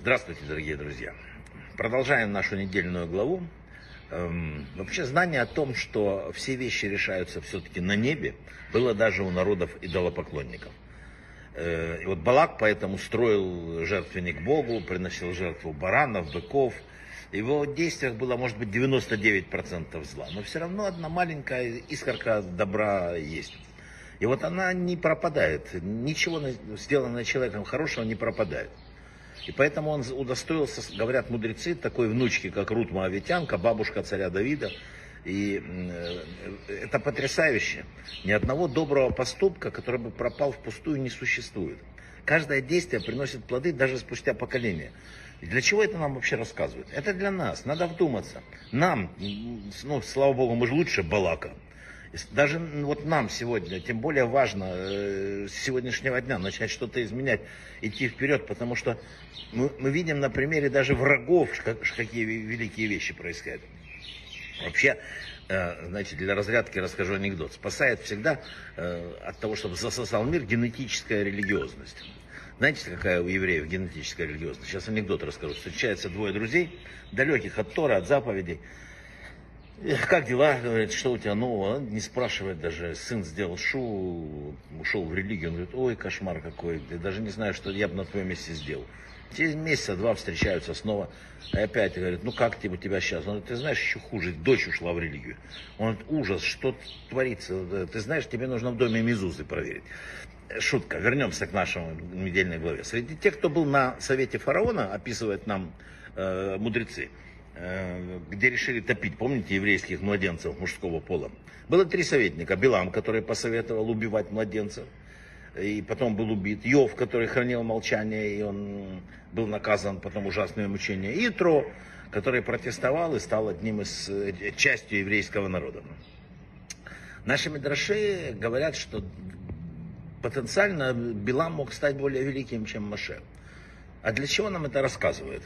Здравствуйте, дорогие друзья. Продолжаем нашу недельную главу. Эм, вообще знание о том, что все вещи решаются все-таки на небе, было даже у народов идолопоклонников. Э, и вот Балак поэтому строил жертвенник Богу, приносил жертву баранов, быков. В его действиях было, может быть, 99% зла. Но все равно одна маленькая искорка добра есть. И вот она не пропадает. Ничего сделанное человеком хорошего не пропадает. И поэтому он удостоился, говорят мудрецы, такой внучки, как Рут Моавитянка, бабушка царя Давида. И э, это потрясающе. Ни одного доброго поступка, который бы пропал впустую, не существует. Каждое действие приносит плоды даже спустя поколения. Для чего это нам вообще рассказывают? Это для нас, надо вдуматься. Нам, ну, слава богу, мы же лучше Балака. Даже вот нам сегодня, тем более важно э, с сегодняшнего дня начать что-то изменять, идти вперед, потому что мы, мы видим на примере даже врагов, как, какие великие вещи происходят. Вообще, э, знаете, для разрядки расскажу анекдот. Спасает всегда э, от того, чтобы засосал мир генетическая религиозность. Знаете, какая у евреев генетическая религиозность? Сейчас анекдот расскажу. Встречаются двое друзей, далеких от Тора, от заповедей. Как дела? Говорит, что у тебя нового? Не спрашивает даже. Сын сделал шу, ушел в религию. Он говорит, ой, кошмар какой. Я даже не знаю, что я бы на твоем месте сделал. Через месяца два встречаются снова. И опять говорит, ну как тебе, у тебя сейчас? Он говорит, ты знаешь, еще хуже, дочь ушла в религию. Он говорит, ужас, что творится? Ты знаешь, тебе нужно в доме Мизузы проверить. Шутка, вернемся к нашему недельной главе. Среди тех, кто был на совете фараона, описывает нам э, мудрецы, где решили топить, помните, еврейских младенцев мужского пола. Было три советника. Билам, который посоветовал убивать младенцев, и потом был убит. Йов, который хранил молчание, и он был наказан потом ужасными мучениями. И Тро, который протестовал и стал одним из э, частью еврейского народа. Наши мидраши говорят, что потенциально Билам мог стать более великим, чем Маше. А для чего нам это рассказывает?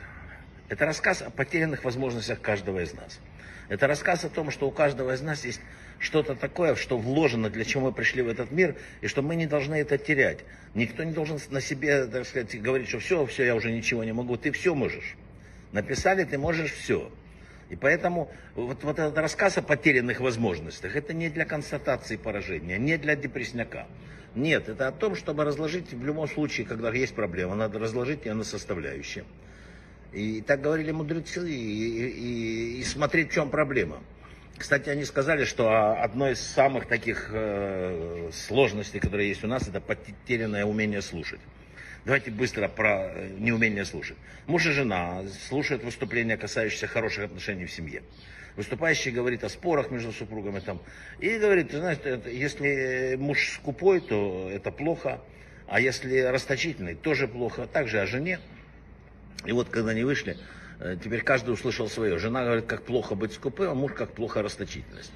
Это рассказ о потерянных возможностях каждого из нас. Это рассказ о том, что у каждого из нас есть что-то такое, что вложено, для чего мы пришли в этот мир, и что мы не должны это терять. Никто не должен на себе, так сказать, говорить, что все, все, я уже ничего не могу. Ты все можешь. Написали, ты можешь все. И поэтому вот, вот этот рассказ о потерянных возможностях, это не для констатации поражения, не для депресняка. Нет, это о том, чтобы разложить в любом случае, когда есть проблема, надо разложить ее на составляющие. И так говорили мудрецы, и, и, и смотреть, в чем проблема. Кстати, они сказали, что одной из самых таких э, сложностей, которые есть у нас, это потерянное умение слушать. Давайте быстро про э, неумение слушать. Муж и жена слушают выступления, касающиеся хороших отношений в семье. Выступающий говорит о спорах между супругами там. И говорит, ты знаешь, если муж скупой, то это плохо. А если расточительный, тоже плохо. Также о жене. И вот когда они вышли, э, теперь каждый услышал свое. Жена говорит, как плохо быть скупым, а муж как плохо расточительность.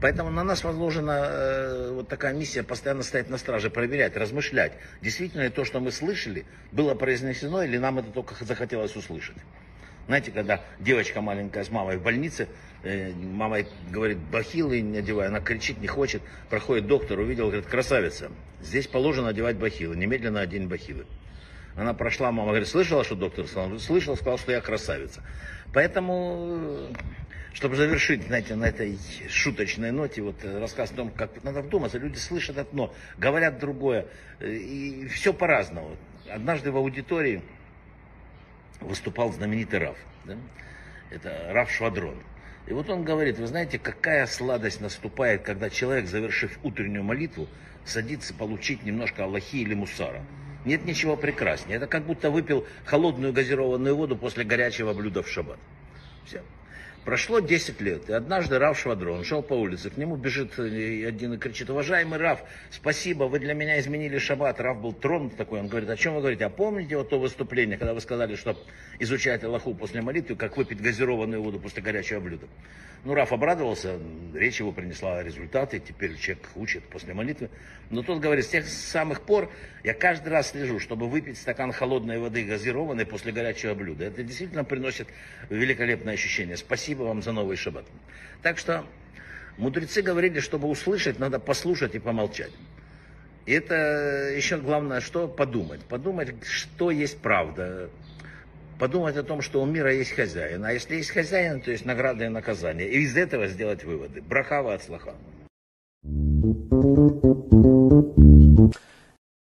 Поэтому на нас возложена э, вот такая миссия постоянно стоять на страже, проверять, размышлять, действительно ли то, что мы слышали, было произнесено или нам это только захотелось услышать. Знаете, когда девочка маленькая с мамой в больнице, э, мама говорит, бахилы не одевай, она кричит, не хочет, проходит доктор, увидел, говорит, красавица, здесь положено одевать бахилы, немедленно одень бахилы. Она прошла, мама говорит, слышала, что доктор сказал? Слышал, сказал, что я красавица. Поэтому, чтобы завершить, знаете, на этой шуточной ноте, вот рассказ о том, как надо вдуматься, люди слышат одно, говорят другое, и все по-разному. Однажды в аудитории выступал знаменитый Раф, да? это Раф Швадрон. И вот он говорит, вы знаете, какая сладость наступает, когда человек, завершив утреннюю молитву, садится получить немножко Аллахи или Мусара. Нет ничего прекраснее. Это как будто выпил холодную газированную воду после горячего блюда в шаббат. Все. Прошло 10 лет, и однажды Раф Швадрон шел по улице, к нему бежит один и кричит, уважаемый Раф, спасибо, вы для меня изменили шаббат. Раф был тронут такой, он говорит, о чем вы говорите? А помните вот то выступление, когда вы сказали, что изучать Аллаху после молитвы, как выпить газированную воду после горячего блюда? Ну, Раф обрадовался, речь его принесла результаты, теперь человек учит после молитвы. Но тот говорит, с тех самых пор я каждый раз слежу, чтобы выпить стакан холодной воды газированной после горячего блюда. Это действительно приносит великолепное ощущение. Спасибо вам за новый шаббат. Так что мудрецы говорили, чтобы услышать, надо послушать и помолчать. И это еще главное, что подумать. Подумать, что есть правда. Подумать о том, что у мира есть хозяин. А если есть хозяин, то есть награда и наказание. И из этого сделать выводы. Брахава от слаха.